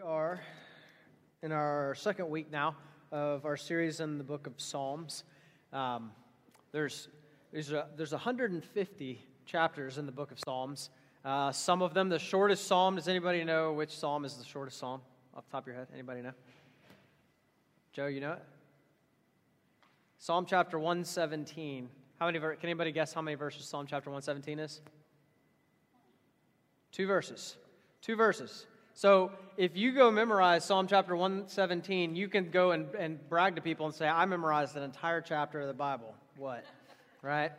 We are in our second week now of our series in the book of Psalms. Um, there's, there's, a, there's 150 chapters in the book of Psalms. Uh, some of them, the shortest psalm, does anybody know which psalm is the shortest psalm off the top of your head? Anybody know? Joe, you know it? Psalm chapter 117. How many, can anybody guess how many verses Psalm chapter 117 is? Two verses. Two verses. So if you go memorize Psalm chapter 117, you can go and, and brag to people and say, I memorized an entire chapter of the Bible. What? Right?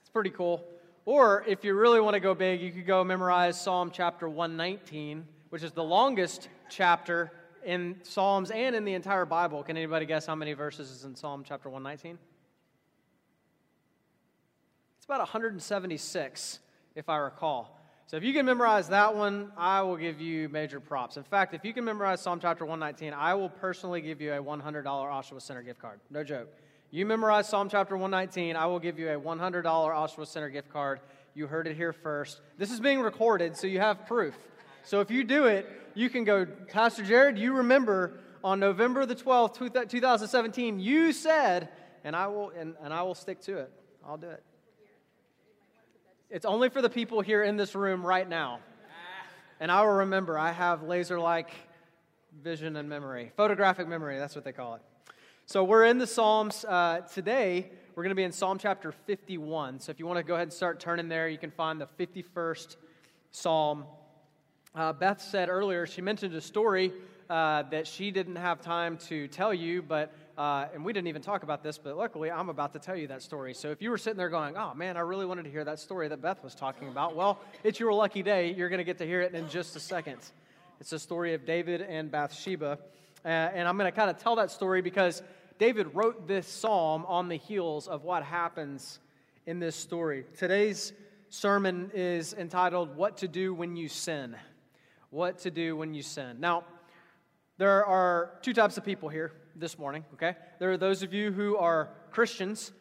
It's pretty cool. Or if you really want to go big, you could go memorize Psalm chapter 119, which is the longest chapter in Psalms and in the entire Bible. Can anybody guess how many verses is in Psalm chapter 119? It's about 176, if I recall. So if you can memorize that one, I will give you major props. In fact, if you can memorize Psalm chapter 119, I will personally give you a $100 Oshawa Center gift card. No joke. You memorize Psalm chapter 119, I will give you a $100 Oshawa Center gift card. You heard it here first. This is being recorded, so you have proof. So if you do it, you can go, Pastor Jared, you remember on November the 12th, 2017, you said, and I will, and, and I will stick to it. I'll do it. It's only for the people here in this room right now. And I will remember, I have laser like vision and memory, photographic memory, that's what they call it. So we're in the Psalms. Uh, today, we're going to be in Psalm chapter 51. So if you want to go ahead and start turning there, you can find the 51st Psalm. Uh, Beth said earlier, she mentioned a story uh, that she didn't have time to tell you, but uh, and we didn't even talk about this, but luckily I'm about to tell you that story. So if you were sitting there going, oh man, I really wanted to hear that story that Beth was talking about, well, it's your lucky day. You're going to get to hear it in just a second. It's the story of David and Bathsheba. Uh, and I'm going to kind of tell that story because David wrote this psalm on the heels of what happens in this story. Today's sermon is entitled, What to Do When You Sin. What to Do When You Sin. Now, there are two types of people here this morning, okay? There are those of you who are Christians,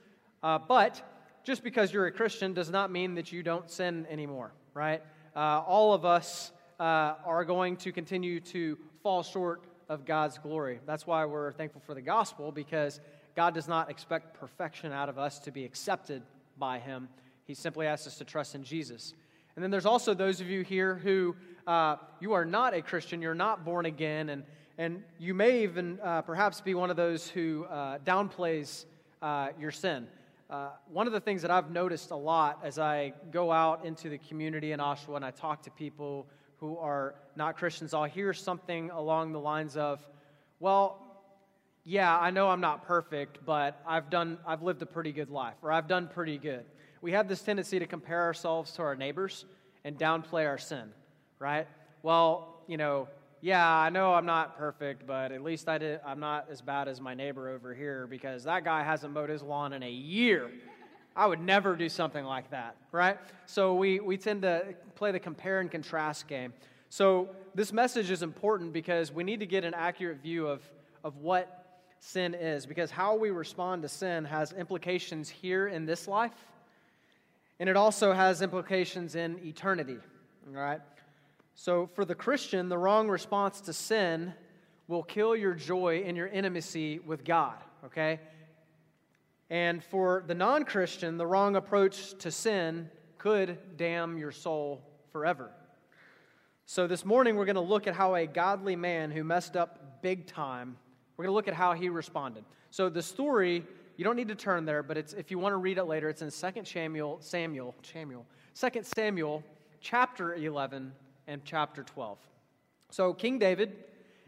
uh, but just because you're a Christian does not mean that you don't sin anymore, right? Uh, all of us uh, are going to continue to fall short of God's glory. That's why we're thankful for the gospel, because God does not expect perfection out of us to be accepted by Him. He simply asks us to trust in Jesus. And then there's also those of you here who uh, you are not a Christian, you're not born again, and and you may even uh, perhaps be one of those who uh, downplays uh, your sin. Uh, one of the things that I've noticed a lot as I go out into the community in Oshawa and I talk to people who are not Christians, I'll hear something along the lines of, well, yeah, I know I'm not perfect, but I've done I've lived a pretty good life or I've done pretty good. We have this tendency to compare ourselves to our neighbors and downplay our sin, right? Well, you know, yeah, I know I'm not perfect, but at least I did, I'm not as bad as my neighbor over here because that guy hasn't mowed his lawn in a year. I would never do something like that, right? So we, we tend to play the compare and contrast game. So this message is important because we need to get an accurate view of, of what sin is because how we respond to sin has implications here in this life, and it also has implications in eternity, all right? So, for the Christian, the wrong response to sin will kill your joy and your intimacy with God, okay? And for the non Christian, the wrong approach to sin could damn your soul forever. So, this morning, we're going to look at how a godly man who messed up big time, we're going to look at how he responded. So, the story, you don't need to turn there, but it's, if you want to read it later, it's in 2 Samuel, Samuel, Samuel, 2 Samuel, chapter 11 and chapter 12. So, King David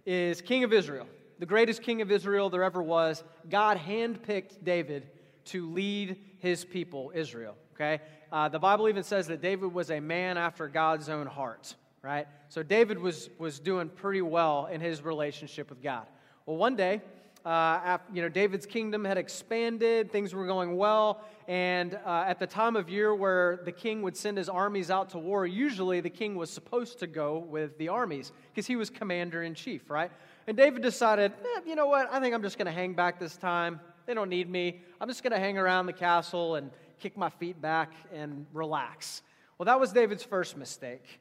is king of Israel, the greatest king of Israel there ever was. God handpicked David to lead his people, Israel. Okay? Uh, the Bible even says that David was a man after God's own heart, right? So, David was, was doing pretty well in his relationship with God. Well, one day, uh, after, you know, David's kingdom had expanded, things were going well, and uh, at the time of year where the king would send his armies out to war, usually the king was supposed to go with the armies because he was commander in chief, right? And David decided, eh, you know what, I think I'm just going to hang back this time. They don't need me. I'm just going to hang around the castle and kick my feet back and relax. Well, that was David's first mistake,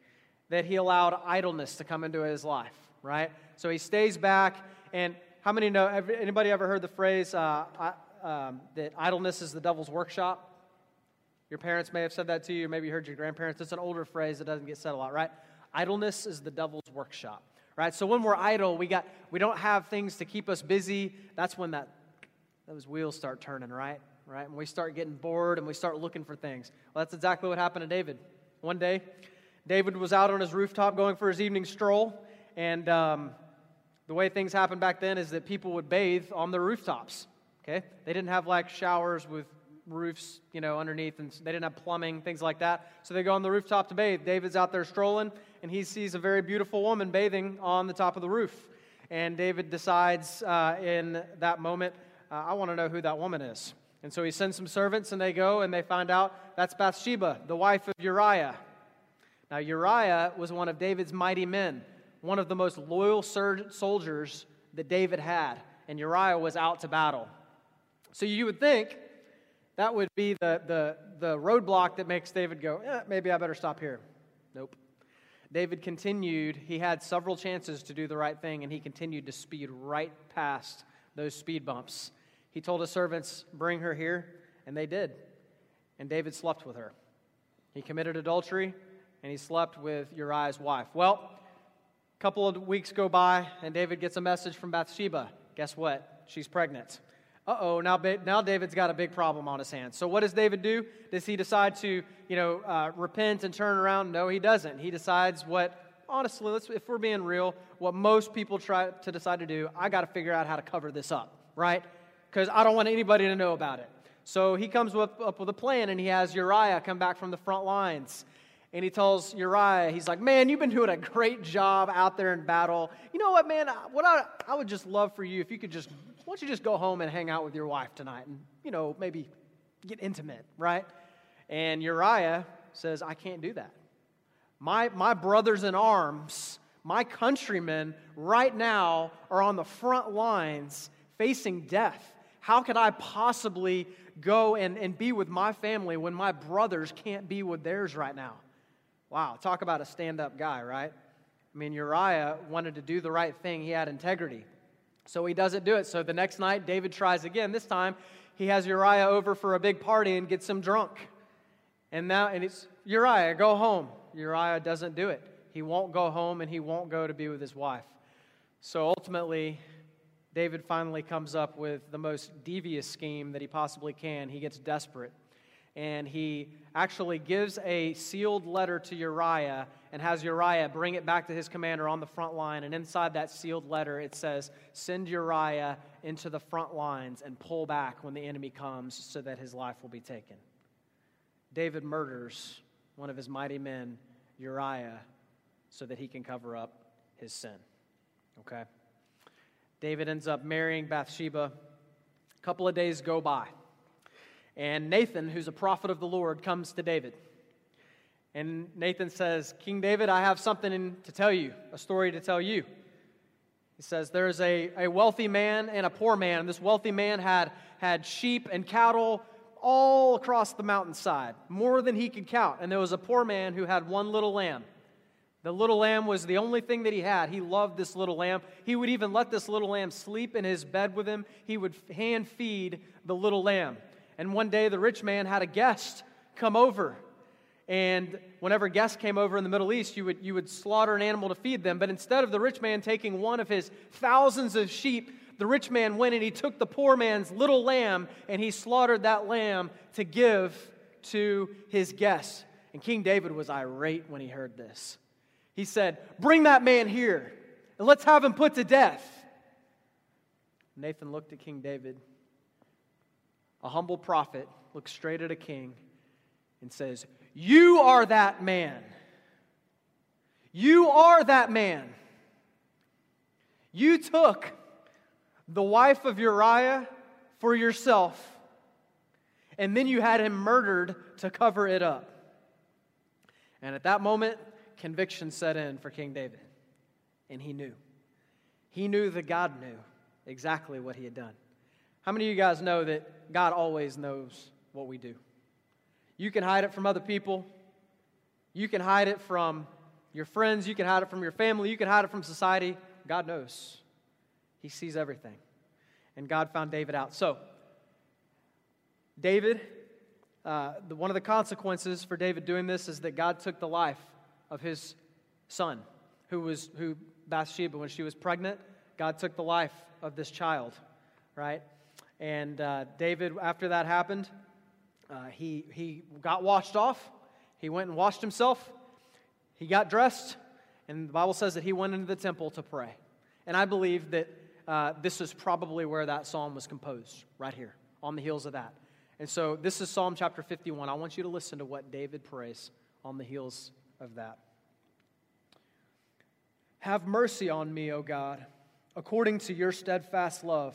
that he allowed idleness to come into his life right? So he stays back. And how many know, anybody ever heard the phrase uh, um, that idleness is the devil's workshop? Your parents may have said that to you, maybe you heard your grandparents. It's an older phrase that doesn't get said a lot, right? Idleness is the devil's workshop, right? So when we're idle, we, got, we don't have things to keep us busy. That's when that, those wheels start turning, right? Right? And we start getting bored and we start looking for things. Well, that's exactly what happened to David. One day, David was out on his rooftop going for his evening stroll, and um, the way things happened back then is that people would bathe on the rooftops. Okay? They didn't have like showers with roofs, you know, underneath, and they didn't have plumbing, things like that. So they go on the rooftop to bathe. David's out there strolling, and he sees a very beautiful woman bathing on the top of the roof. And David decides uh, in that moment, uh, I want to know who that woman is. And so he sends some servants, and they go and they find out that's Bathsheba, the wife of Uriah. Now, Uriah was one of David's mighty men, one of the most loyal soldiers that David had, and Uriah was out to battle. So you would think that would be the, the, the roadblock that makes David go, eh, maybe I better stop here. Nope. David continued. He had several chances to do the right thing, and he continued to speed right past those speed bumps. He told his servants, Bring her here, and they did. And David slept with her. He committed adultery, and he slept with Uriah's wife. Well, couple of weeks go by, and David gets a message from Bathsheba. Guess what? She's pregnant uh oh, now, now David's got a big problem on his hands. So what does David do? Does he decide to, you know, uh, repent and turn around? No, he doesn't. He decides what, honestly, if we're being real, what most people try to decide to do, I got to figure out how to cover this up, right? Because I don't want anybody to know about it. So he comes up with a plan and he has Uriah come back from the front lines. And he tells Uriah, he's like, Man, you've been doing a great job out there in battle. You know what, man? What I, I would just love for you if you could just why don't you just go home and hang out with your wife tonight and, you know, maybe get intimate, right? And Uriah says, I can't do that. My, my brothers in arms, my countrymen, right now are on the front lines facing death. How could I possibly go and, and be with my family when my brothers can't be with theirs right now? Wow, talk about a stand up guy, right? I mean, Uriah wanted to do the right thing, he had integrity. So he doesn't do it. So the next night, David tries again. This time, he has Uriah over for a big party and gets him drunk. And now, and it's Uriah, go home. Uriah doesn't do it. He won't go home and he won't go to be with his wife. So ultimately, David finally comes up with the most devious scheme that he possibly can. He gets desperate and he actually gives a sealed letter to Uriah and has Uriah bring it back to his commander on the front line. And inside that sealed letter, it says, Send Uriah into the front lines and pull back when the enemy comes so that his life will be taken. David murders one of his mighty men, Uriah, so that he can cover up his sin. Okay? David ends up marrying Bathsheba. A couple of days go by. And Nathan, who's a prophet of the Lord, comes to David. And Nathan says, King David, I have something to tell you, a story to tell you. He says, There's a, a wealthy man and a poor man. And this wealthy man had, had sheep and cattle all across the mountainside, more than he could count. And there was a poor man who had one little lamb. The little lamb was the only thing that he had. He loved this little lamb. He would even let this little lamb sleep in his bed with him. He would hand feed the little lamb. And one day the rich man had a guest come over. And whenever guests came over in the Middle East, you would, you would slaughter an animal to feed them. But instead of the rich man taking one of his thousands of sheep, the rich man went and he took the poor man's little lamb and he slaughtered that lamb to give to his guests. And King David was irate when he heard this. He said, Bring that man here and let's have him put to death. Nathan looked at King David a humble prophet looks straight at a king and says, You are that man. You are that man. You took the wife of Uriah for yourself, and then you had him murdered to cover it up. And at that moment, conviction set in for King David. And he knew. He knew that God knew exactly what he had done. How many of you guys know that God always knows what we do? You can hide it from other people. You can hide it from your friends. You can hide it from your family. You can hide it from society. God knows. He sees everything. And God found David out. So, David, uh, the, one of the consequences for David doing this is that God took the life of his son, who was who Bathsheba, when she was pregnant, God took the life of this child, right? And uh, David, after that happened, uh, he, he got washed off. He went and washed himself. He got dressed. And the Bible says that he went into the temple to pray. And I believe that uh, this is probably where that psalm was composed, right here, on the heels of that. And so this is Psalm chapter 51. I want you to listen to what David prays on the heels of that. Have mercy on me, O God, according to your steadfast love.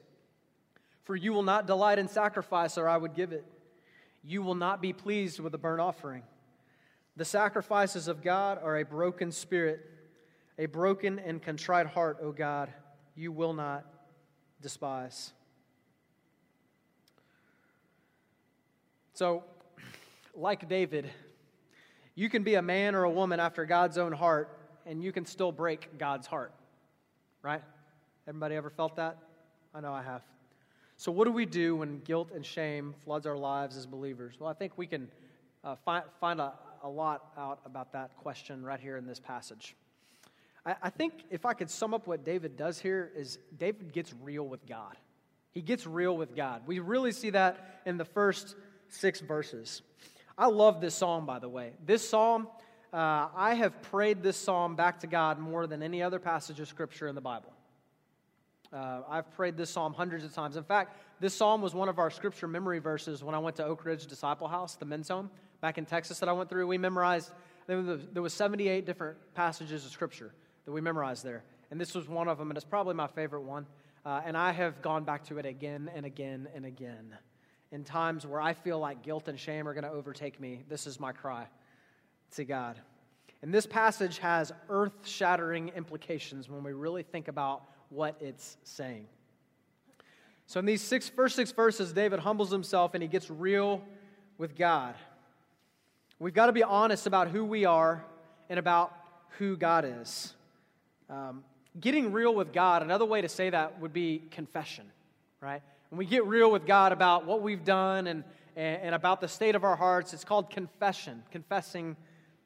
For you will not delight in sacrifice, or I would give it. You will not be pleased with a burnt offering. The sacrifices of God are a broken spirit, a broken and contrite heart, O God, you will not despise. So, like David, you can be a man or a woman after God's own heart, and you can still break God's heart. Right? Everybody ever felt that? I know I have. So, what do we do when guilt and shame floods our lives as believers? Well, I think we can uh, find, find a, a lot out about that question right here in this passage. I, I think if I could sum up what David does here, is David gets real with God. He gets real with God. We really see that in the first six verses. I love this psalm, by the way. This psalm, uh, I have prayed this psalm back to God more than any other passage of Scripture in the Bible. Uh, I've prayed this psalm hundreds of times. In fact, this psalm was one of our scripture memory verses when I went to Oak Ridge Disciple House, the men's home, back in Texas that I went through. We memorized, there was, 78 different passages of scripture that we memorized there. And this was one of them, and it's probably my favorite one. Uh, and I have gone back to it again and again and again in times where I feel like guilt and shame are going to overtake me, this is my cry to God. And this passage has earth shattering implications when we really think about what it's saying. So, in these six, first six verses, David humbles himself and he gets real with God. We've got to be honest about who we are and about who God is. Um, getting real with God, another way to say that would be confession, right? When we get real with God about what we've done and, and, and about the state of our hearts, it's called confession, confessing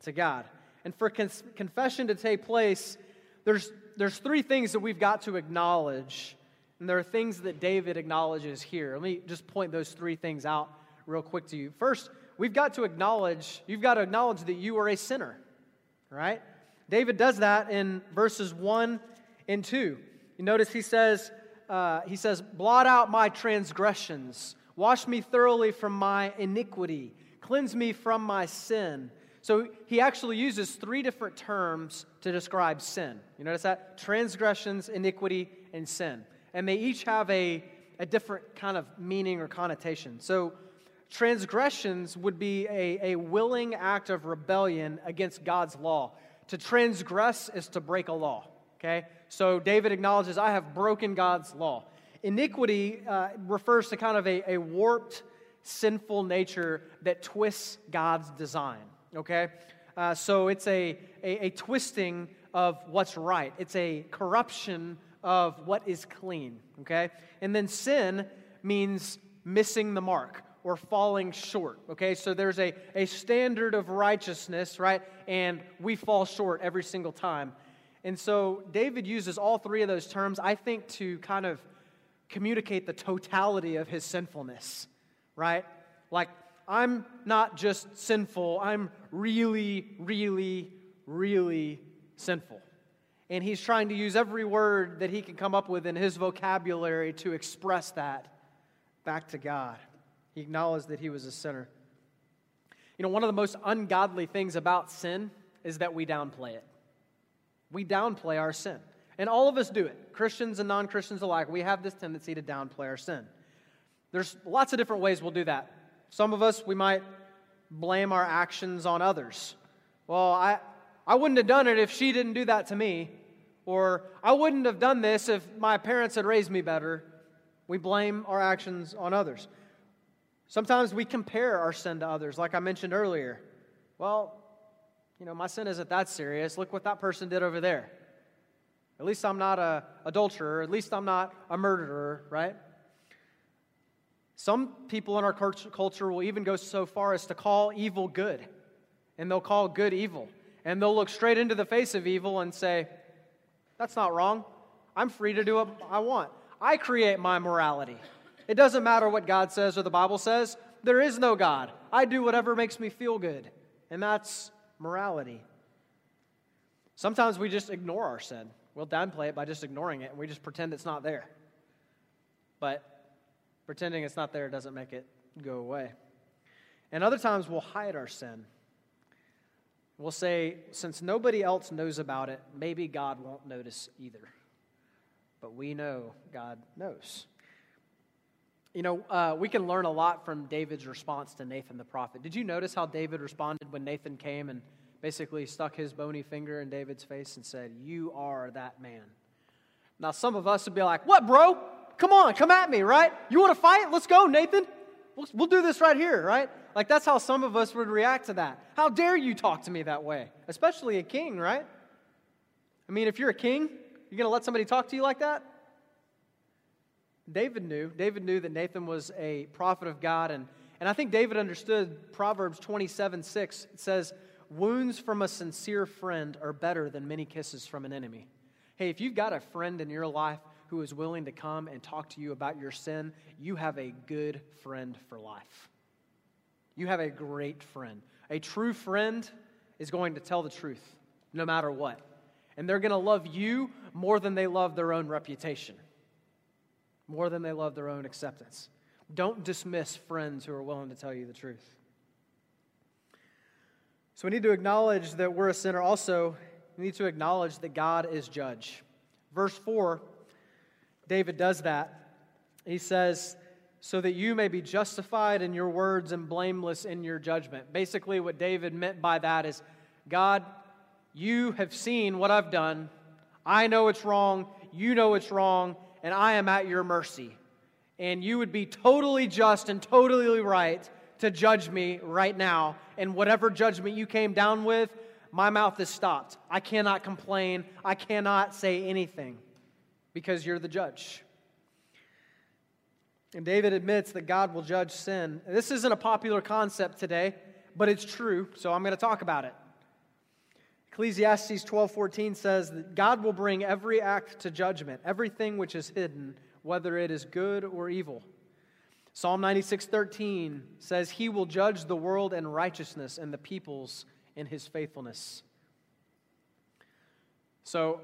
to God. And for con- confession to take place, there's, there's three things that we've got to acknowledge. And there are things that David acknowledges here. Let me just point those three things out real quick to you. First, we've got to acknowledge, you've got to acknowledge that you are a sinner, right? David does that in verses 1 and 2. You notice he says, uh, he says, Blot out my transgressions, wash me thoroughly from my iniquity, cleanse me from my sin. So he actually uses three different terms to describe sin. You notice that? Transgressions, iniquity, and sin. And they each have a, a different kind of meaning or connotation. So transgressions would be a, a willing act of rebellion against God's law. To transgress is to break a law. Okay? So David acknowledges, I have broken God's law. Iniquity uh, refers to kind of a, a warped sinful nature that twists God's design, okay? Uh, so it's a, a, a twisting of what's right, it's a corruption of what is clean, okay? And then sin means missing the mark or falling short, okay? So there's a, a standard of righteousness, right? And we fall short every single time. And so David uses all three of those terms, I think, to kind of communicate the totality of his sinfulness, right? Like, I'm not just sinful, I'm really, really, really sinful. And he's trying to use every word that he can come up with in his vocabulary to express that back to God. He acknowledged that he was a sinner. You know, one of the most ungodly things about sin is that we downplay it. We downplay our sin. And all of us do it, Christians and non Christians alike. We have this tendency to downplay our sin. There's lots of different ways we'll do that. Some of us, we might blame our actions on others. Well, I, I wouldn't have done it if she didn't do that to me. Or I wouldn't have done this if my parents had raised me better. We blame our actions on others. Sometimes we compare our sin to others, like I mentioned earlier. Well, you know, my sin isn't that serious. Look what that person did over there. At least I'm not a adulterer. At least I'm not a murderer, right? Some people in our culture will even go so far as to call evil good, and they'll call good evil. And they'll look straight into the face of evil and say, That's not wrong. I'm free to do what I want. I create my morality. It doesn't matter what God says or the Bible says. There is no God. I do whatever makes me feel good. And that's morality. Sometimes we just ignore our sin. We'll downplay it by just ignoring it and we just pretend it's not there. But pretending it's not there doesn't make it go away. And other times we'll hide our sin. We'll say, since nobody else knows about it, maybe God won't notice either. But we know God knows. You know, uh, we can learn a lot from David's response to Nathan the prophet. Did you notice how David responded when Nathan came and basically stuck his bony finger in David's face and said, You are that man? Now, some of us would be like, What, bro? Come on, come at me, right? You want to fight? Let's go, Nathan. We'll, we'll do this right here, right? Like, that's how some of us would react to that. How dare you talk to me that way? Especially a king, right? I mean, if you're a king, you're going to let somebody talk to you like that? David knew. David knew that Nathan was a prophet of God. And, and I think David understood Proverbs 27 6. It says, Wounds from a sincere friend are better than many kisses from an enemy. Hey, if you've got a friend in your life who is willing to come and talk to you about your sin, you have a good friend for life. You have a great friend. A true friend is going to tell the truth no matter what. And they're going to love you more than they love their own reputation more than they love their own acceptance. Don't dismiss friends who are willing to tell you the truth. So we need to acknowledge that we're a sinner. Also, we need to acknowledge that God is judge. Verse 4, David does that. He says, so that you may be justified in your words and blameless in your judgment. Basically, what David meant by that is God, you have seen what I've done. I know it's wrong. You know it's wrong and I am at your mercy. And you would be totally just and totally right to judge me right now. And whatever judgment you came down with, my mouth is stopped. I cannot complain. I cannot say anything because you're the judge. And David admits that God will judge sin. This isn't a popular concept today, but it's true, so I'm going to talk about it. Ecclesiastes 12:14 says that God will bring every act to judgment, everything which is hidden, whether it is good or evil. Psalm 96:13 says he will judge the world in righteousness and the peoples in his faithfulness. So,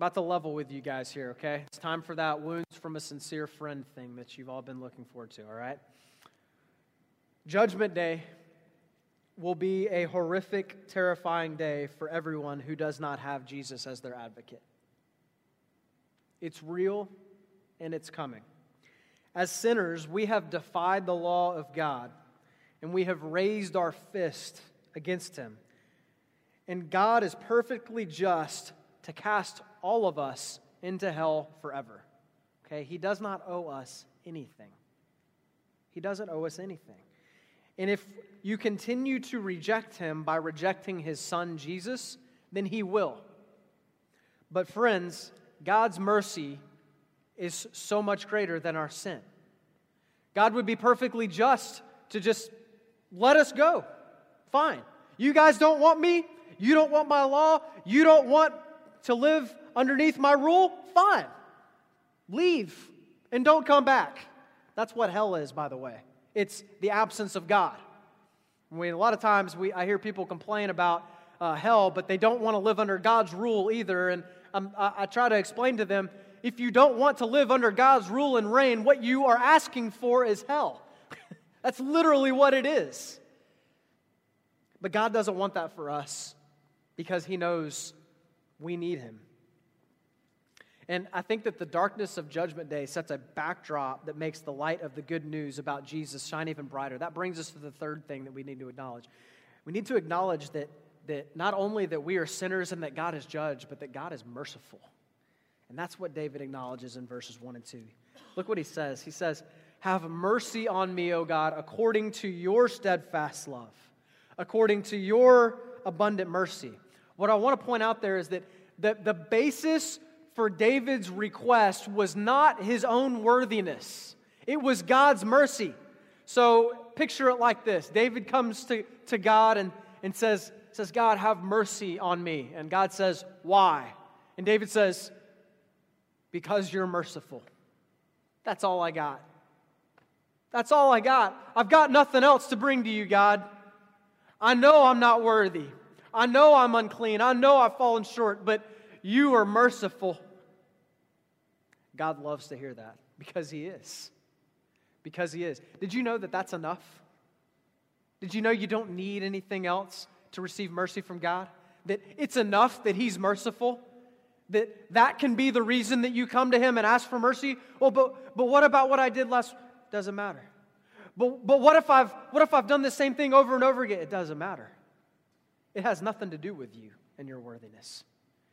about to level with you guys here, okay? It's time for that wounds from a sincere friend thing that you've all been looking forward to, all right? Judgment Day will be a horrific, terrifying day for everyone who does not have Jesus as their advocate. It's real and it's coming. As sinners, we have defied the law of God and we have raised our fist against him. And God is perfectly just to cast all of us into hell forever. Okay? He does not owe us anything. He doesn't owe us anything. And if you continue to reject him by rejecting his son Jesus, then he will. But, friends, God's mercy is so much greater than our sin. God would be perfectly just to just let us go. Fine. You guys don't want me. You don't want my law. You don't want to live underneath my rule. Fine. Leave and don't come back. That's what hell is, by the way. It's the absence of God. Mean, a lot of times we, I hear people complain about uh, hell, but they don't want to live under God's rule either. And um, I, I try to explain to them if you don't want to live under God's rule and reign, what you are asking for is hell. That's literally what it is. But God doesn't want that for us because He knows we need Him. And I think that the darkness of Judgment Day sets a backdrop that makes the light of the good news about Jesus shine even brighter. That brings us to the third thing that we need to acknowledge. We need to acknowledge that, that not only that we are sinners and that God is judged, but that God is merciful. And that's what David acknowledges in verses 1 and 2. Look what he says. He says, Have mercy on me, O God, according to your steadfast love, according to your abundant mercy. What I want to point out there is that the, the basis for David's request was not his own worthiness, it was God's mercy. So picture it like this David comes to, to God and, and says, says, God, have mercy on me. And God says, Why? And David says, Because you're merciful. That's all I got. That's all I got. I've got nothing else to bring to you, God. I know I'm not worthy. I know I'm unclean. I know I've fallen short, but you are merciful. God loves to hear that because He is. Because He is. Did you know that that's enough? Did you know you don't need anything else to receive mercy from God? That it's enough that He's merciful? That that can be the reason that you come to Him and ask for mercy? Well, but, but what about what I did last? Doesn't matter. But, but what, if I've, what if I've done the same thing over and over again? It doesn't matter. It has nothing to do with you and your worthiness.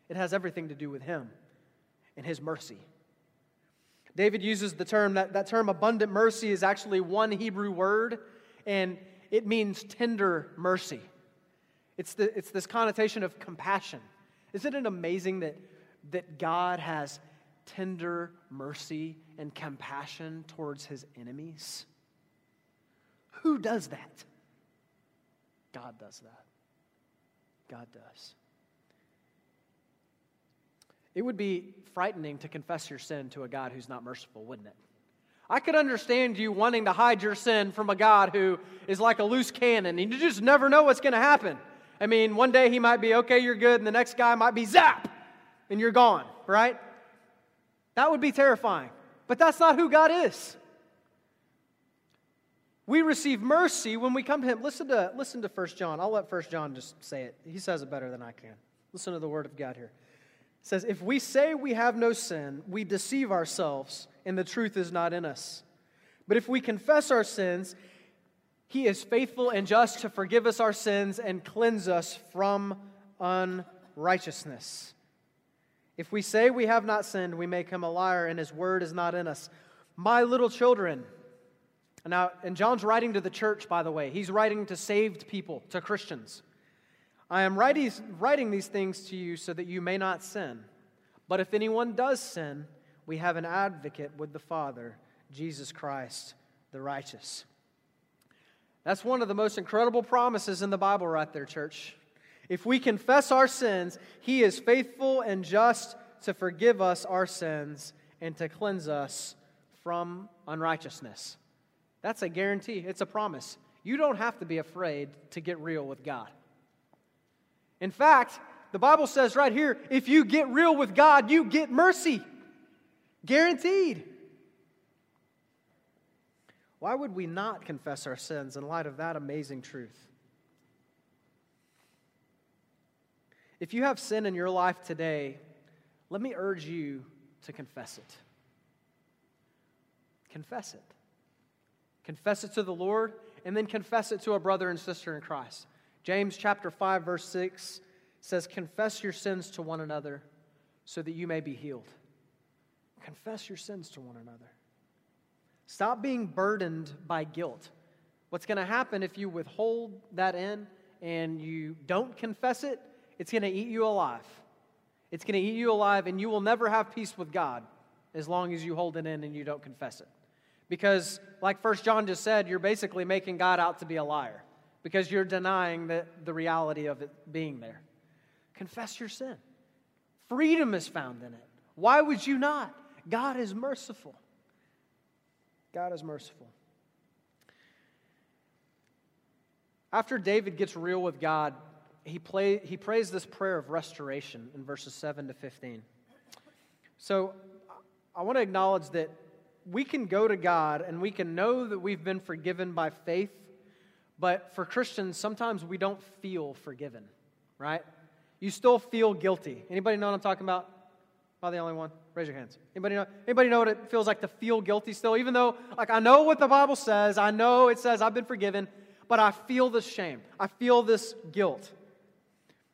It has everything to do with Him and His mercy. David uses the term, that, that term abundant mercy is actually one Hebrew word, and it means tender mercy. It's, the, it's this connotation of compassion. Isn't it amazing that, that God has tender mercy and compassion towards his enemies? Who does that? God does that. God does. It would be frightening to confess your sin to a God who's not merciful, wouldn't it? I could understand you wanting to hide your sin from a God who is like a loose cannon and you just never know what's going to happen. I mean, one day he might be, okay, you're good, and the next guy might be zap, and you're gone, right? That would be terrifying. But that's not who God is. We receive mercy when we come to him. Listen to, listen to 1 John. I'll let 1 John just say it. He says it better than I can. Listen to the word of God here. Says, If we say we have no sin, we deceive ourselves, and the truth is not in us. But if we confess our sins, he is faithful and just to forgive us our sins and cleanse us from unrighteousness. If we say we have not sinned, we make him a liar, and his word is not in us. My little children, now, and John's writing to the church, by the way. He's writing to saved people, to Christians. I am writing, these things to you so that you may not sin. But if anyone does sin, we have an advocate with the Father, Jesus Christ, the righteous. That's one of the most incredible promises in the Bible, right there, church. If we confess our sins, He is faithful and just to forgive us our sins and to cleanse us from unrighteousness. That's a guarantee, it's a promise. You don't have to be afraid to get real with God. In fact, the Bible says right here if you get real with God, you get mercy. Guaranteed. Why would we not confess our sins in light of that amazing truth? If you have sin in your life today, let me urge you to confess it. Confess it. Confess it to the Lord, and then confess it to a brother and sister in Christ. James chapter 5 verse 6 says confess your sins to one another so that you may be healed. Confess your sins to one another. Stop being burdened by guilt. What's going to happen if you withhold that in and you don't confess it? It's going to eat you alive. It's going to eat you alive, and you will never have peace with God as long as you hold it in and you don't confess it. Because, like First John just said, you're basically making God out to be a liar because you're denying the, the reality of it being there. Confess your sin. Freedom is found in it. Why would you not? God is merciful. God is merciful. After David gets real with God, he, play, he prays this prayer of restoration in verses 7 to 15. So I want to acknowledge that we can go to God and we can know that we've been forgiven by faith, but for Christians, sometimes we don't feel forgiven, right? You still feel guilty. Anybody know what I'm talking about? Am I the only one? Raise your hands. Anybody know? Anybody know what it feels like to feel guilty still? Even though, like, I know what the Bible says, I know it says I've been forgiven, but I feel this shame. I feel this guilt.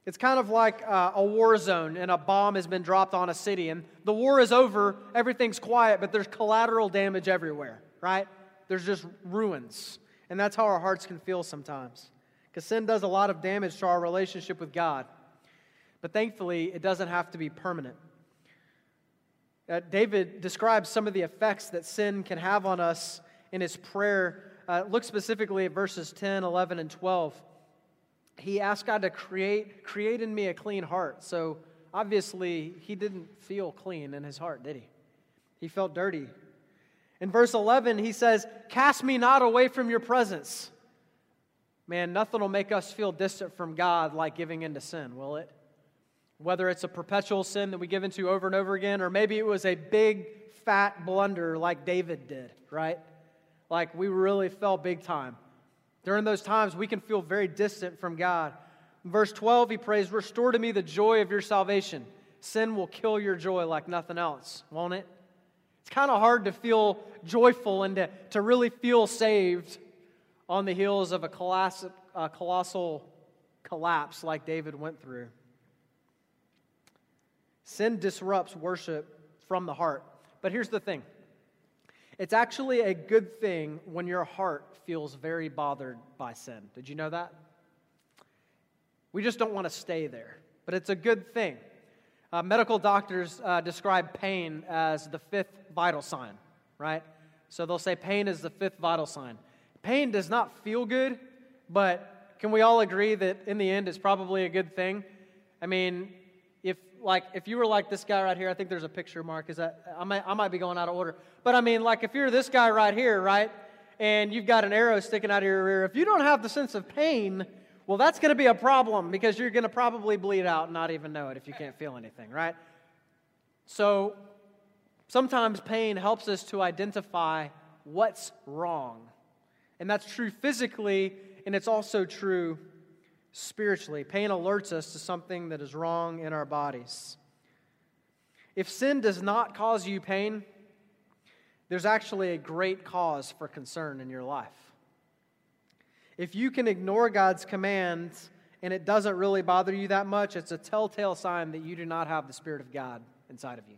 It's kind of like uh, a war zone and a bomb has been dropped on a city, and the war is over, everything's quiet, but there's collateral damage everywhere, right? There's just ruins. And that's how our hearts can feel sometimes. Because sin does a lot of damage to our relationship with God. But thankfully, it doesn't have to be permanent. Uh, David describes some of the effects that sin can have on us in his prayer. Uh, look specifically at verses 10, 11, and 12 he asked God to create, create in me a clean heart. So obviously, he didn't feel clean in his heart, did he? He felt dirty. In verse 11, he says, Cast me not away from your presence. Man, nothing will make us feel distant from God like giving into sin, will it? Whether it's a perpetual sin that we give into over and over again, or maybe it was a big, fat blunder like David did, right? Like we really fell big time. During those times, we can feel very distant from God. In verse 12, he prays, Restore to me the joy of your salvation. Sin will kill your joy like nothing else, won't it? It's kind of hard to feel joyful and to, to really feel saved on the heels of a colossal, a colossal collapse like David went through. Sin disrupts worship from the heart. But here's the thing it's actually a good thing when your heart feels very bothered by sin. Did you know that? We just don't want to stay there, but it's a good thing. Uh, medical doctors uh, describe pain as the fifth vital sign, right? So they'll say pain is the fifth vital sign. Pain does not feel good, but can we all agree that in the end it's probably a good thing? I mean, if like if you were like this guy right here, I think there's a picture, Mark. Is that I might I might be going out of order, but I mean, like if you're this guy right here, right, and you've got an arrow sticking out of your rear, if you don't have the sense of pain, well, that's going to be a problem because you're going to probably bleed out and not even know it if you can't feel anything, right? So sometimes pain helps us to identify what's wrong, and that's true physically, and it's also true spiritually. Pain alerts us to something that is wrong in our bodies. If sin does not cause you pain, there's actually a great cause for concern in your life. If you can ignore God's commands and it doesn't really bother you that much, it's a telltale sign that you do not have the Spirit of God inside of you.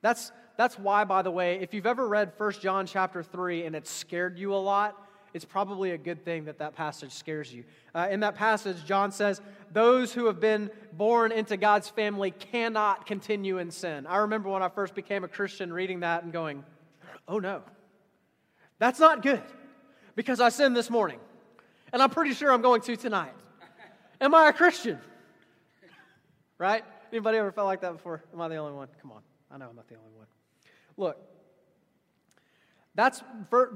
That's, that's why, by the way, if you've ever read 1 John chapter 3 and it scared you a lot, it's probably a good thing that that passage scares you. Uh, in that passage, John says, Those who have been born into God's family cannot continue in sin. I remember when I first became a Christian reading that and going, Oh no, that's not good because I sinned this morning. And I'm pretty sure I'm going to tonight. Am I a Christian? Right? Anybody ever felt like that before? Am I the only one? Come on. I know I'm not the only one. Look, that's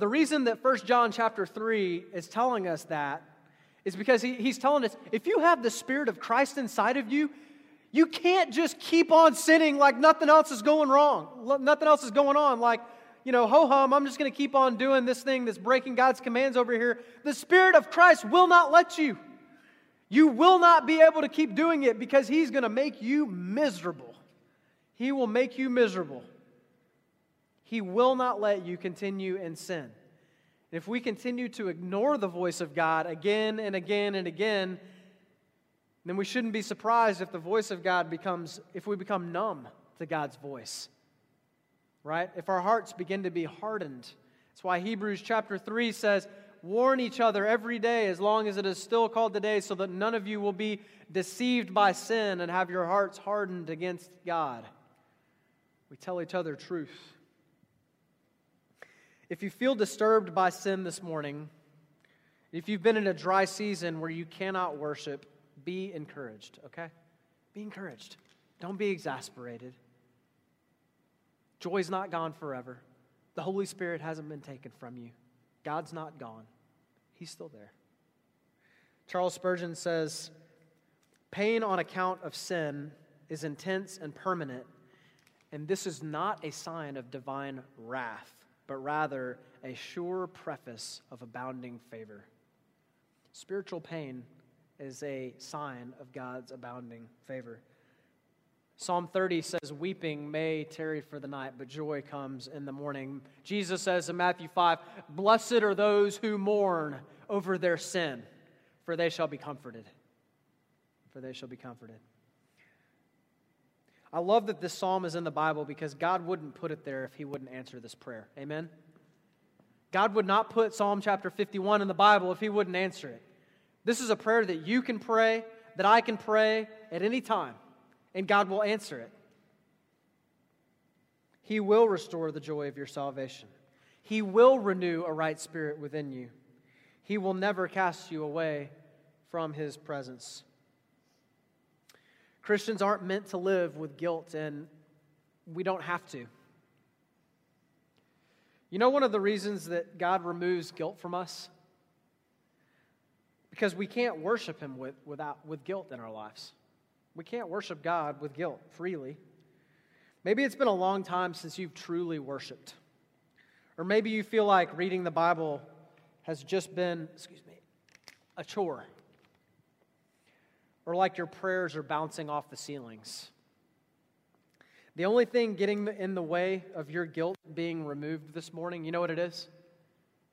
the reason that First John chapter 3 is telling us that is because he, he's telling us if you have the Spirit of Christ inside of you, you can't just keep on sinning like nothing else is going wrong. Nothing else is going on. Like, you know, ho hum, I'm just going to keep on doing this thing that's breaking God's commands over here. The Spirit of Christ will not let you. You will not be able to keep doing it because He's going to make you miserable. He will make you miserable. He will not let you continue in sin. If we continue to ignore the voice of God again and again and again, then we shouldn't be surprised if the voice of God becomes, if we become numb to God's voice. Right? If our hearts begin to be hardened That's why Hebrews chapter 3 says, Warn each other every day as long as it is still called today, so that none of you will be deceived by sin and have your hearts hardened against God. We tell each other truth. If you feel disturbed by sin this morning, if you've been in a dry season where you cannot worship, be encouraged, okay? Be encouraged. Don't be exasperated. Joy's not gone forever. The Holy Spirit hasn't been taken from you. God's not gone, He's still there. Charles Spurgeon says pain on account of sin is intense and permanent, and this is not a sign of divine wrath, but rather a sure preface of abounding favor. Spiritual pain is a sign of God's abounding favor. Psalm 30 says, Weeping may tarry for the night, but joy comes in the morning. Jesus says in Matthew 5, Blessed are those who mourn over their sin, for they shall be comforted. For they shall be comforted. I love that this psalm is in the Bible because God wouldn't put it there if He wouldn't answer this prayer. Amen? God would not put Psalm chapter 51 in the Bible if He wouldn't answer it. This is a prayer that you can pray, that I can pray at any time and God will answer it. He will restore the joy of your salvation. He will renew a right spirit within you. He will never cast you away from His presence. Christians aren't meant to live with guilt, and we don't have to. You know, one of the reasons that God removes guilt from us? Because we can't worship Him with, without, with guilt in our lives. We can't worship God with guilt freely. Maybe it's been a long time since you've truly worshiped. Or maybe you feel like reading the Bible has just been, excuse me, a chore. Or like your prayers are bouncing off the ceilings. The only thing getting in the way of your guilt being removed this morning, you know what it is?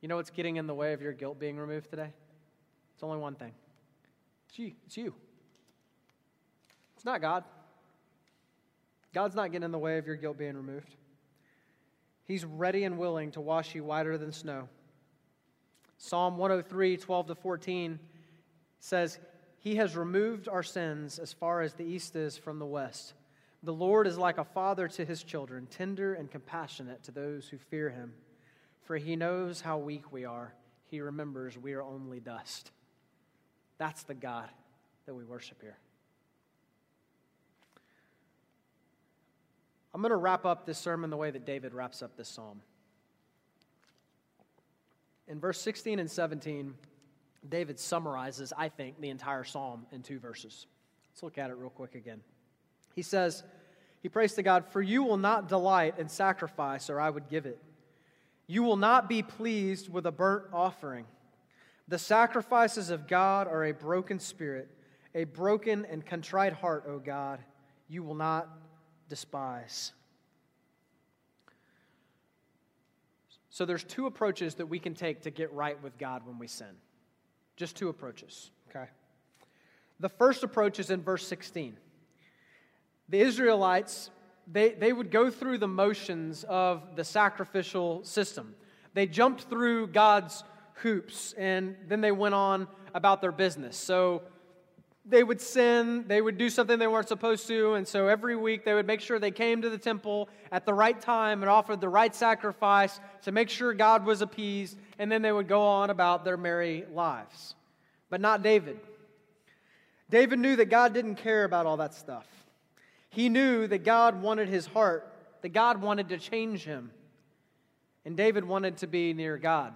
You know what's getting in the way of your guilt being removed today? It's only one thing. It's you. It's you. It's not God. God's not getting in the way of your guilt being removed. He's ready and willing to wash you whiter than snow. Psalm 103, 12 to 14 says, He has removed our sins as far as the east is from the west. The Lord is like a father to his children, tender and compassionate to those who fear him. For he knows how weak we are. He remembers we are only dust. That's the God that we worship here. I'm going to wrap up this sermon the way that David wraps up this psalm. In verse 16 and 17, David summarizes, I think, the entire psalm in two verses. Let's look at it real quick again. He says, He prays to God, For you will not delight in sacrifice, or I would give it. You will not be pleased with a burnt offering. The sacrifices of God are a broken spirit, a broken and contrite heart, O God. You will not despise. So there's two approaches that we can take to get right with God when we sin. Just two approaches, okay? The first approach is in verse 16. The Israelites, they, they would go through the motions of the sacrificial system. They jumped through God's hoops and then they went on about their business. So they would sin, they would do something they weren't supposed to, and so every week they would make sure they came to the temple at the right time and offered the right sacrifice to make sure God was appeased, and then they would go on about their merry lives. But not David. David knew that God didn't care about all that stuff. He knew that God wanted his heart, that God wanted to change him, and David wanted to be near God.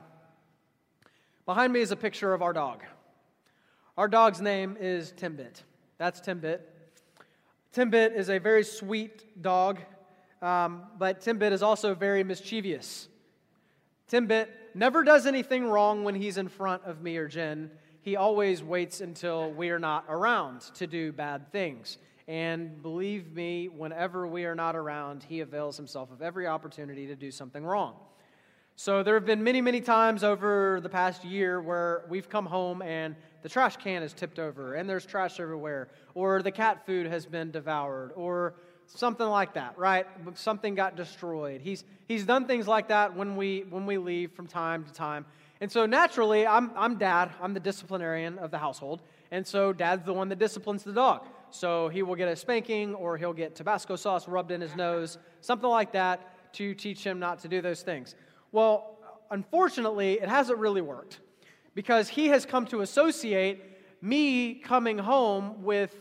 Behind me is a picture of our dog. Our dog's name is Timbit. That's Timbit. Timbit is a very sweet dog, um, but Timbit is also very mischievous. Timbit never does anything wrong when he's in front of me or Jen. He always waits until we are not around to do bad things. And believe me, whenever we are not around, he avails himself of every opportunity to do something wrong. So there have been many, many times over the past year where we've come home and the trash can is tipped over and there's trash everywhere, or the cat food has been devoured, or something like that, right? Something got destroyed. He's, he's done things like that when we, when we leave from time to time. And so naturally, I'm, I'm dad, I'm the disciplinarian of the household. And so dad's the one that disciplines the dog. So he will get a spanking or he'll get Tabasco sauce rubbed in his nose, something like that to teach him not to do those things. Well, unfortunately, it hasn't really worked because he has come to associate me coming home with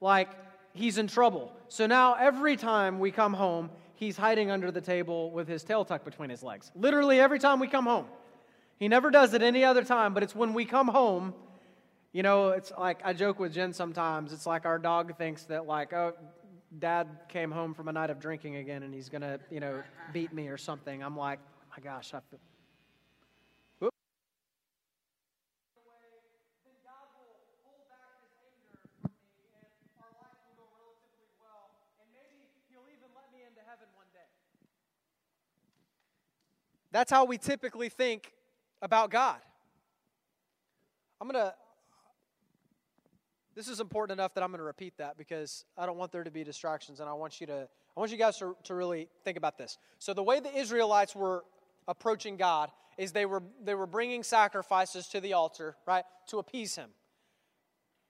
like he's in trouble. So now every time we come home, he's hiding under the table with his tail tucked between his legs. Literally every time we come home. He never does it any other time, but it's when we come home. You know, it's like I joke with Jen sometimes. It's like our dog thinks that, like, oh, dad came home from a night of drinking again and he's going to, you know, beat me or something. I'm like, my gosh, I That's how we typically think about God. I'm going to, this is important enough that I'm going to repeat that because I don't want there to be distractions and I want you to, I want you guys to, to really think about this. So, the way the Israelites were approaching God is they were, they were bringing sacrifices to the altar, right, to appease Him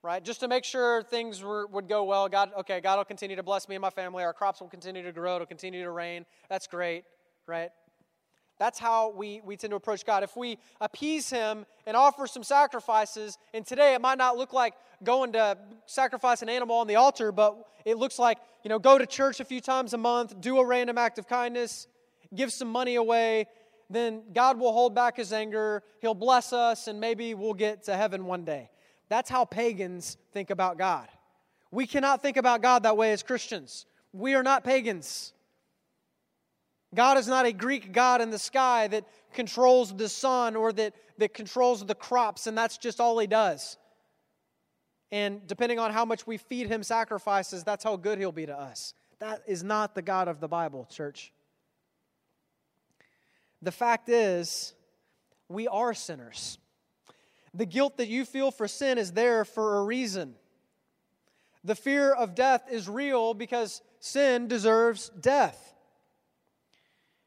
right? Just to make sure things were, would go well. God, okay, God will continue to bless me and my family. Our crops will continue to grow. It'll continue to rain. That's great, right? That's how we, we tend to approach God. If we appease Him and offer some sacrifices, and today it might not look like going to sacrifice an animal on the altar, but it looks like, you know, go to church a few times a month, do a random act of kindness, give some money away, then God will hold back His anger. He'll bless us, and maybe we'll get to heaven one day. That's how pagans think about God. We cannot think about God that way as Christians. We are not pagans. God is not a Greek God in the sky that controls the sun or that, that controls the crops, and that's just all he does. And depending on how much we feed him sacrifices, that's how good he'll be to us. That is not the God of the Bible, church. The fact is, we are sinners. The guilt that you feel for sin is there for a reason. The fear of death is real because sin deserves death.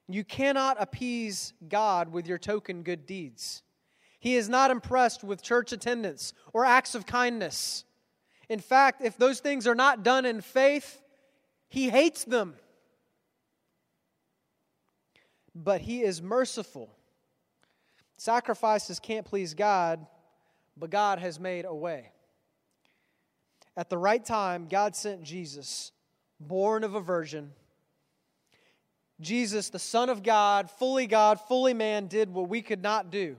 You cannot appease God with your token good deeds. He is not impressed with church attendance or acts of kindness. In fact, if those things are not done in faith, He hates them. But He is merciful. Sacrifices can't please God, but God has made a way. At the right time, God sent Jesus, born of a virgin Jesus, the Son of God, fully God, fully man, did what we could not do.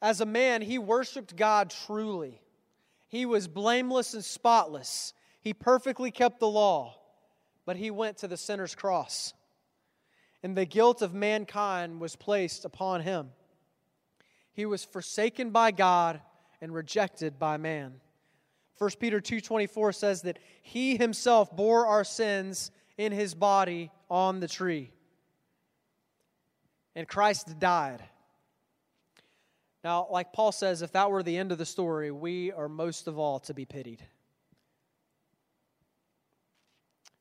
As a man, he worshiped God truly. He was blameless and spotless. He perfectly kept the law, but he went to the sinner's cross. And the guilt of mankind was placed upon him. He was forsaken by God and rejected by man. 1 Peter 2:24 says that he himself bore our sins in his body on the tree. And Christ died. Now, like Paul says, if that were the end of the story, we are most of all to be pitied.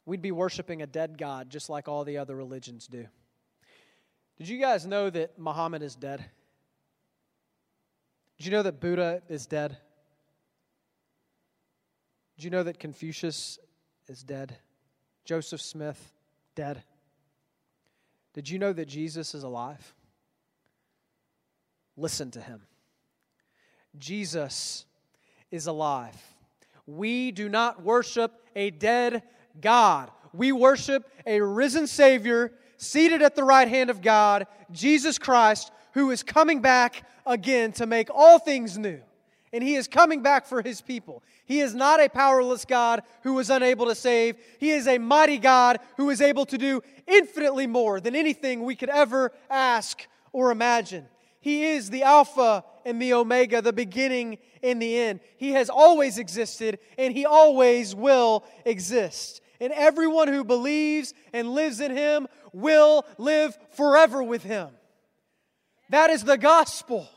We'd be worshiping a dead God just like all the other religions do. Did you guys know that Muhammad is dead? Did you know that Buddha is dead? Did you know that Confucius is dead? Joseph Smith, dead. Did you know that Jesus is alive? Listen to him. Jesus is alive. We do not worship a dead God. We worship a risen Savior seated at the right hand of God, Jesus Christ, who is coming back again to make all things new and he is coming back for his people. He is not a powerless God who was unable to save. He is a mighty God who is able to do infinitely more than anything we could ever ask or imagine. He is the Alpha and the Omega, the beginning and the end. He has always existed and he always will exist. And everyone who believes and lives in him will live forever with him. That is the gospel.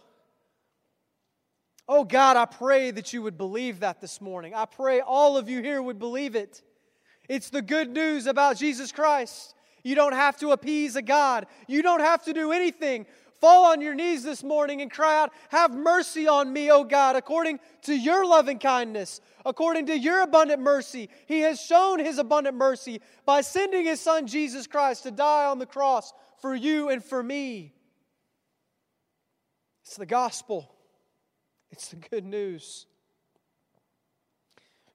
Oh God, I pray that you would believe that this morning. I pray all of you here would believe it. It's the good news about Jesus Christ. You don't have to appease a God. You don't have to do anything. Fall on your knees this morning and cry out, Have mercy on me, O God, according to your loving kindness, according to your abundant mercy. He has shown his abundant mercy by sending his son Jesus Christ to die on the cross for you and for me. It's the gospel. It's the good news.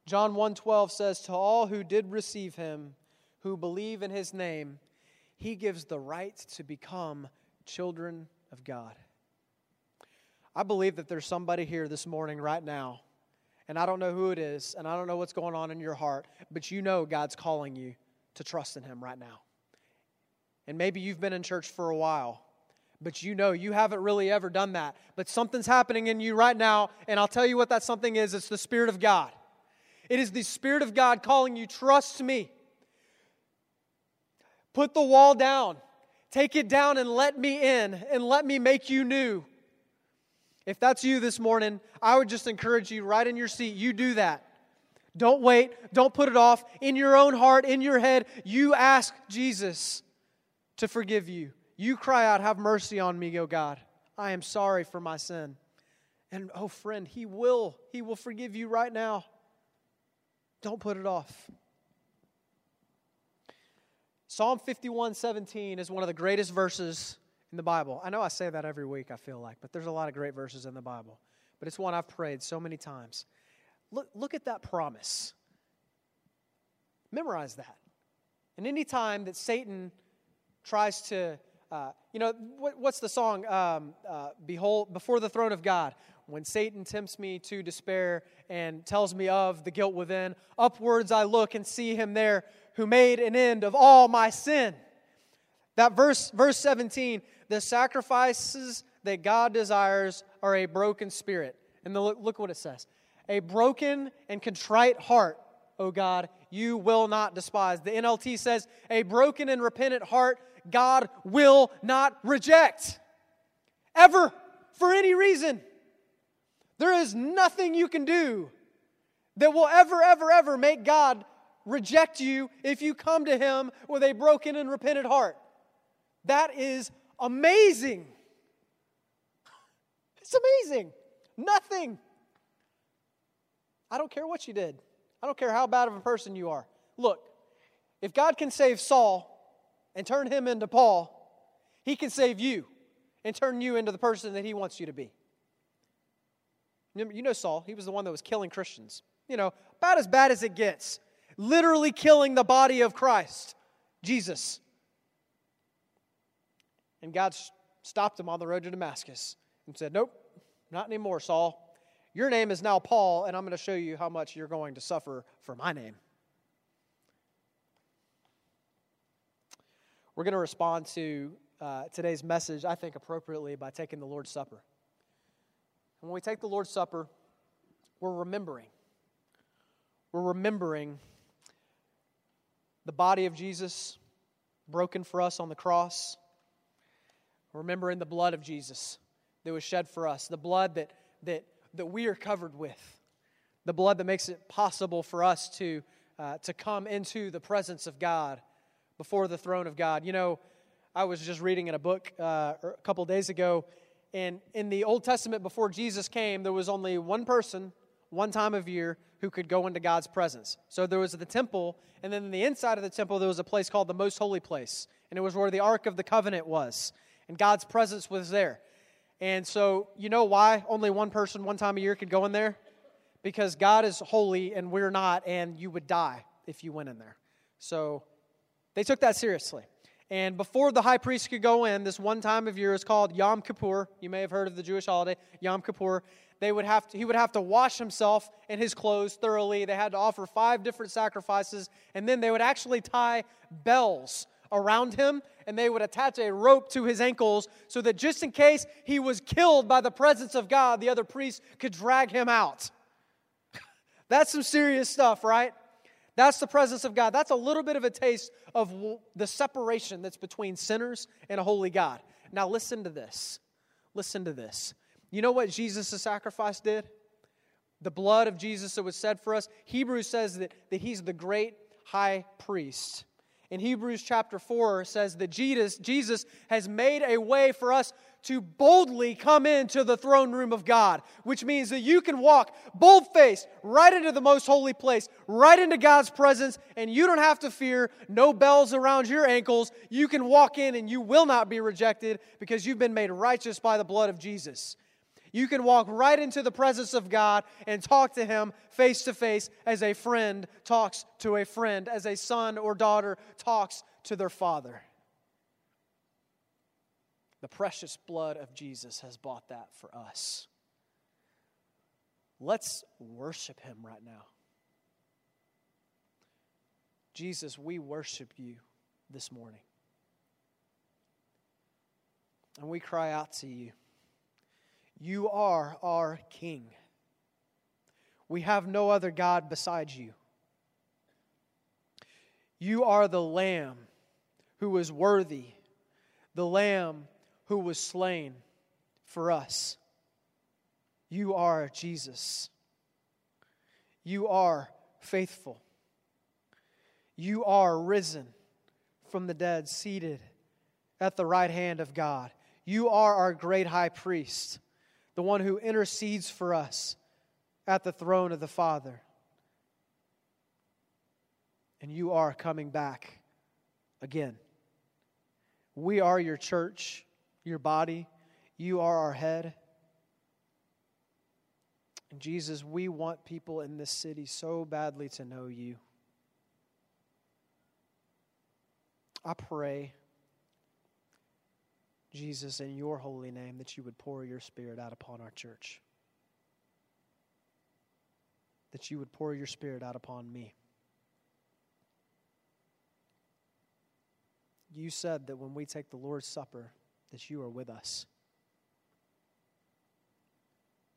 John 1:12 says to all who did receive him who believe in his name he gives the right to become children of God. I believe that there's somebody here this morning right now and I don't know who it is and I don't know what's going on in your heart but you know God's calling you to trust in him right now. And maybe you've been in church for a while but you know you haven't really ever done that. But something's happening in you right now, and I'll tell you what that something is it's the Spirit of God. It is the Spirit of God calling you, trust me. Put the wall down. Take it down and let me in and let me make you new. If that's you this morning, I would just encourage you right in your seat, you do that. Don't wait. Don't put it off. In your own heart, in your head, you ask Jesus to forgive you. You cry out, Have mercy on me, O God. I am sorry for my sin. And oh, friend, He will. He will forgive you right now. Don't put it off. Psalm 51 17 is one of the greatest verses in the Bible. I know I say that every week, I feel like, but there's a lot of great verses in the Bible. But it's one I've prayed so many times. Look, look at that promise. Memorize that. And any time that Satan tries to uh, you know, what, what's the song? Um, uh, Behold, before the throne of God. When Satan tempts me to despair and tells me of the guilt within, upwards I look and see him there who made an end of all my sin. That verse, verse 17, the sacrifices that God desires are a broken spirit. And the, look, what it says a broken and contrite heart, O God, you will not despise. The NLT says, a broken and repentant heart God will not reject. Ever, for any reason. There is nothing you can do that will ever, ever, ever make God reject you if you come to Him with a broken and repentant heart. That is amazing. It's amazing. Nothing. I don't care what you did. I don't care how bad of a person you are. Look, if God can save Saul, and turn him into Paul, he can save you and turn you into the person that he wants you to be. You know Saul, he was the one that was killing Christians. You know, about as bad as it gets. Literally killing the body of Christ, Jesus. And God stopped him on the road to Damascus and said, Nope, not anymore, Saul. Your name is now Paul, and I'm going to show you how much you're going to suffer for my name. We're going to respond to uh, today's message, I think, appropriately by taking the Lord's Supper. And when we take the Lord's Supper, we're remembering. We're remembering the body of Jesus broken for us on the cross. Remembering the blood of Jesus that was shed for us, the blood that, that, that we are covered with, the blood that makes it possible for us to, uh, to come into the presence of God before the throne of God. You know, I was just reading in a book uh, a couple days ago, and in the Old Testament, before Jesus came, there was only one person, one time of year, who could go into God's presence. So there was the temple, and then in the inside of the temple, there was a place called the Most Holy Place, and it was where the Ark of the Covenant was, and God's presence was there. And so, you know why only one person, one time a year, could go in there? Because God is holy and we're not, and you would die if you went in there. So they took that seriously. And before the high priest could go in, this one time of year is called Yom Kippur. You may have heard of the Jewish holiday, Yom Kippur. They would have to, he would have to wash himself and his clothes thoroughly. They had to offer five different sacrifices, and then they would actually tie bells around him and they would attach a rope to his ankles so that just in case he was killed by the presence of God, the other priests could drag him out. That's some serious stuff, right? That's the presence of God. That's a little bit of a taste of the separation that's between sinners and a holy God. Now, listen to this. Listen to this. You know what Jesus' sacrifice did? The blood of Jesus that was shed for us. Hebrews says that, that he's the great high priest. In Hebrews chapter 4 says that Jesus, Jesus has made a way for us to boldly come into the throne room of God, which means that you can walk bold faced right into the most holy place, right into God's presence, and you don't have to fear no bells around your ankles. You can walk in and you will not be rejected because you've been made righteous by the blood of Jesus. You can walk right into the presence of God and talk to Him face to face as a friend talks to a friend, as a son or daughter talks to their father. The precious blood of Jesus has bought that for us. Let's worship him right now. Jesus, we worship you this morning. And we cry out to you. You are our King. We have no other God besides you. You are the Lamb who is worthy, the Lamb who was slain for us. You are Jesus. You are faithful. You are risen from the dead, seated at the right hand of God. You are our great high priest, the one who intercedes for us at the throne of the Father. And you are coming back again. We are your church your body. You are our head. And Jesus, we want people in this city so badly to know you. I pray, Jesus, in your holy name, that you would pour your spirit out upon our church. That you would pour your spirit out upon me. You said that when we take the Lord's Supper, that you are with us.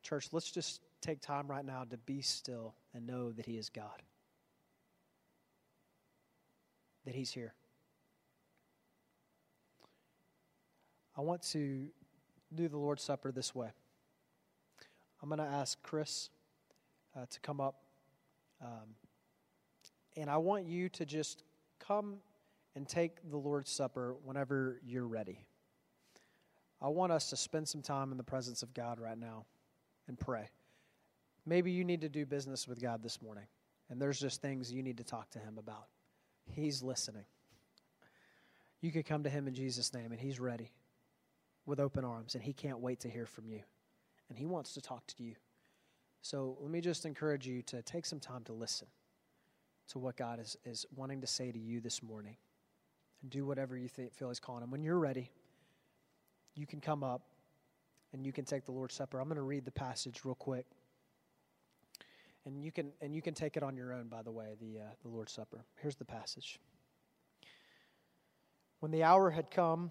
Church, let's just take time right now to be still and know that He is God, that He's here. I want to do the Lord's Supper this way. I'm going to ask Chris uh, to come up. Um, and I want you to just come and take the Lord's Supper whenever you're ready. I want us to spend some time in the presence of God right now and pray. Maybe you need to do business with God this morning, and there's just things you need to talk to Him about. He's listening. You could come to Him in Jesus' name, and He's ready with open arms, and He can't wait to hear from you. And He wants to talk to you. So let me just encourage you to take some time to listen to what God is, is wanting to say to you this morning. And do whatever you think, feel He's calling. And when you're ready, you can come up and you can take the Lord's Supper. I'm going to read the passage real quick. And you can and you can take it on your own by the way, the uh, the Lord's Supper. Here's the passage. When the hour had come,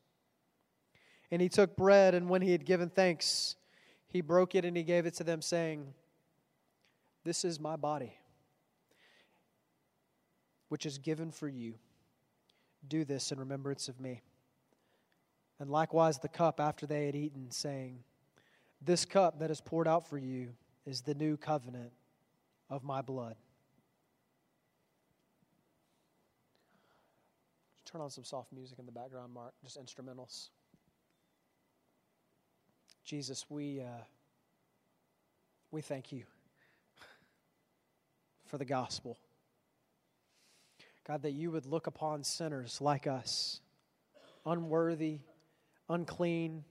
And he took bread, and when he had given thanks, he broke it and he gave it to them, saying, This is my body, which is given for you. Do this in remembrance of me. And likewise the cup after they had eaten, saying, This cup that is poured out for you is the new covenant of my blood. Turn on some soft music in the background, Mark, just instrumentals. Jesus, we, uh, we thank you for the gospel. God, that you would look upon sinners like us, unworthy, unclean,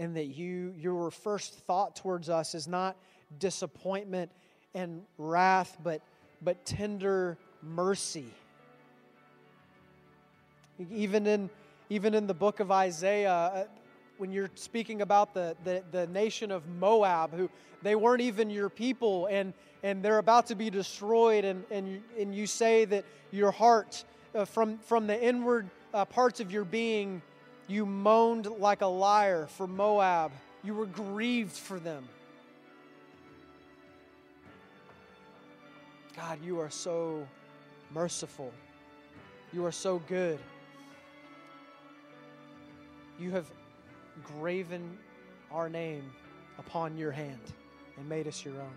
and that you your first thought towards us is not disappointment and wrath, but but tender mercy. Even in even in the book of Isaiah, when you're speaking about the, the, the nation of Moab, who they weren't even your people, and, and they're about to be destroyed, and, and, and you say that your heart uh, from, from the inward uh, parts of your being, you moaned like a lyre for Moab. You were grieved for them. God, you are so merciful. You are so good. You have graven our name upon your hand and made us your own.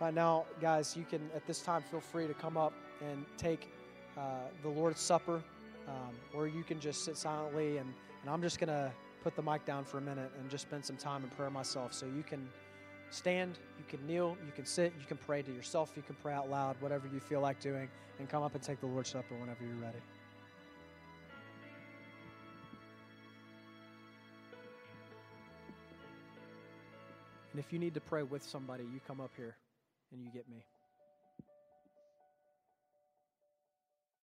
Right now, guys, you can at this time feel free to come up and take uh, the Lord's Supper, um, or you can just sit silently. And, and I'm just going to put the mic down for a minute and just spend some time in prayer myself. So you can stand, you can kneel, you can sit, you can pray to yourself, you can pray out loud, whatever you feel like doing, and come up and take the Lord's Supper whenever you're ready. And if you need to pray with somebody, you come up here and you get me.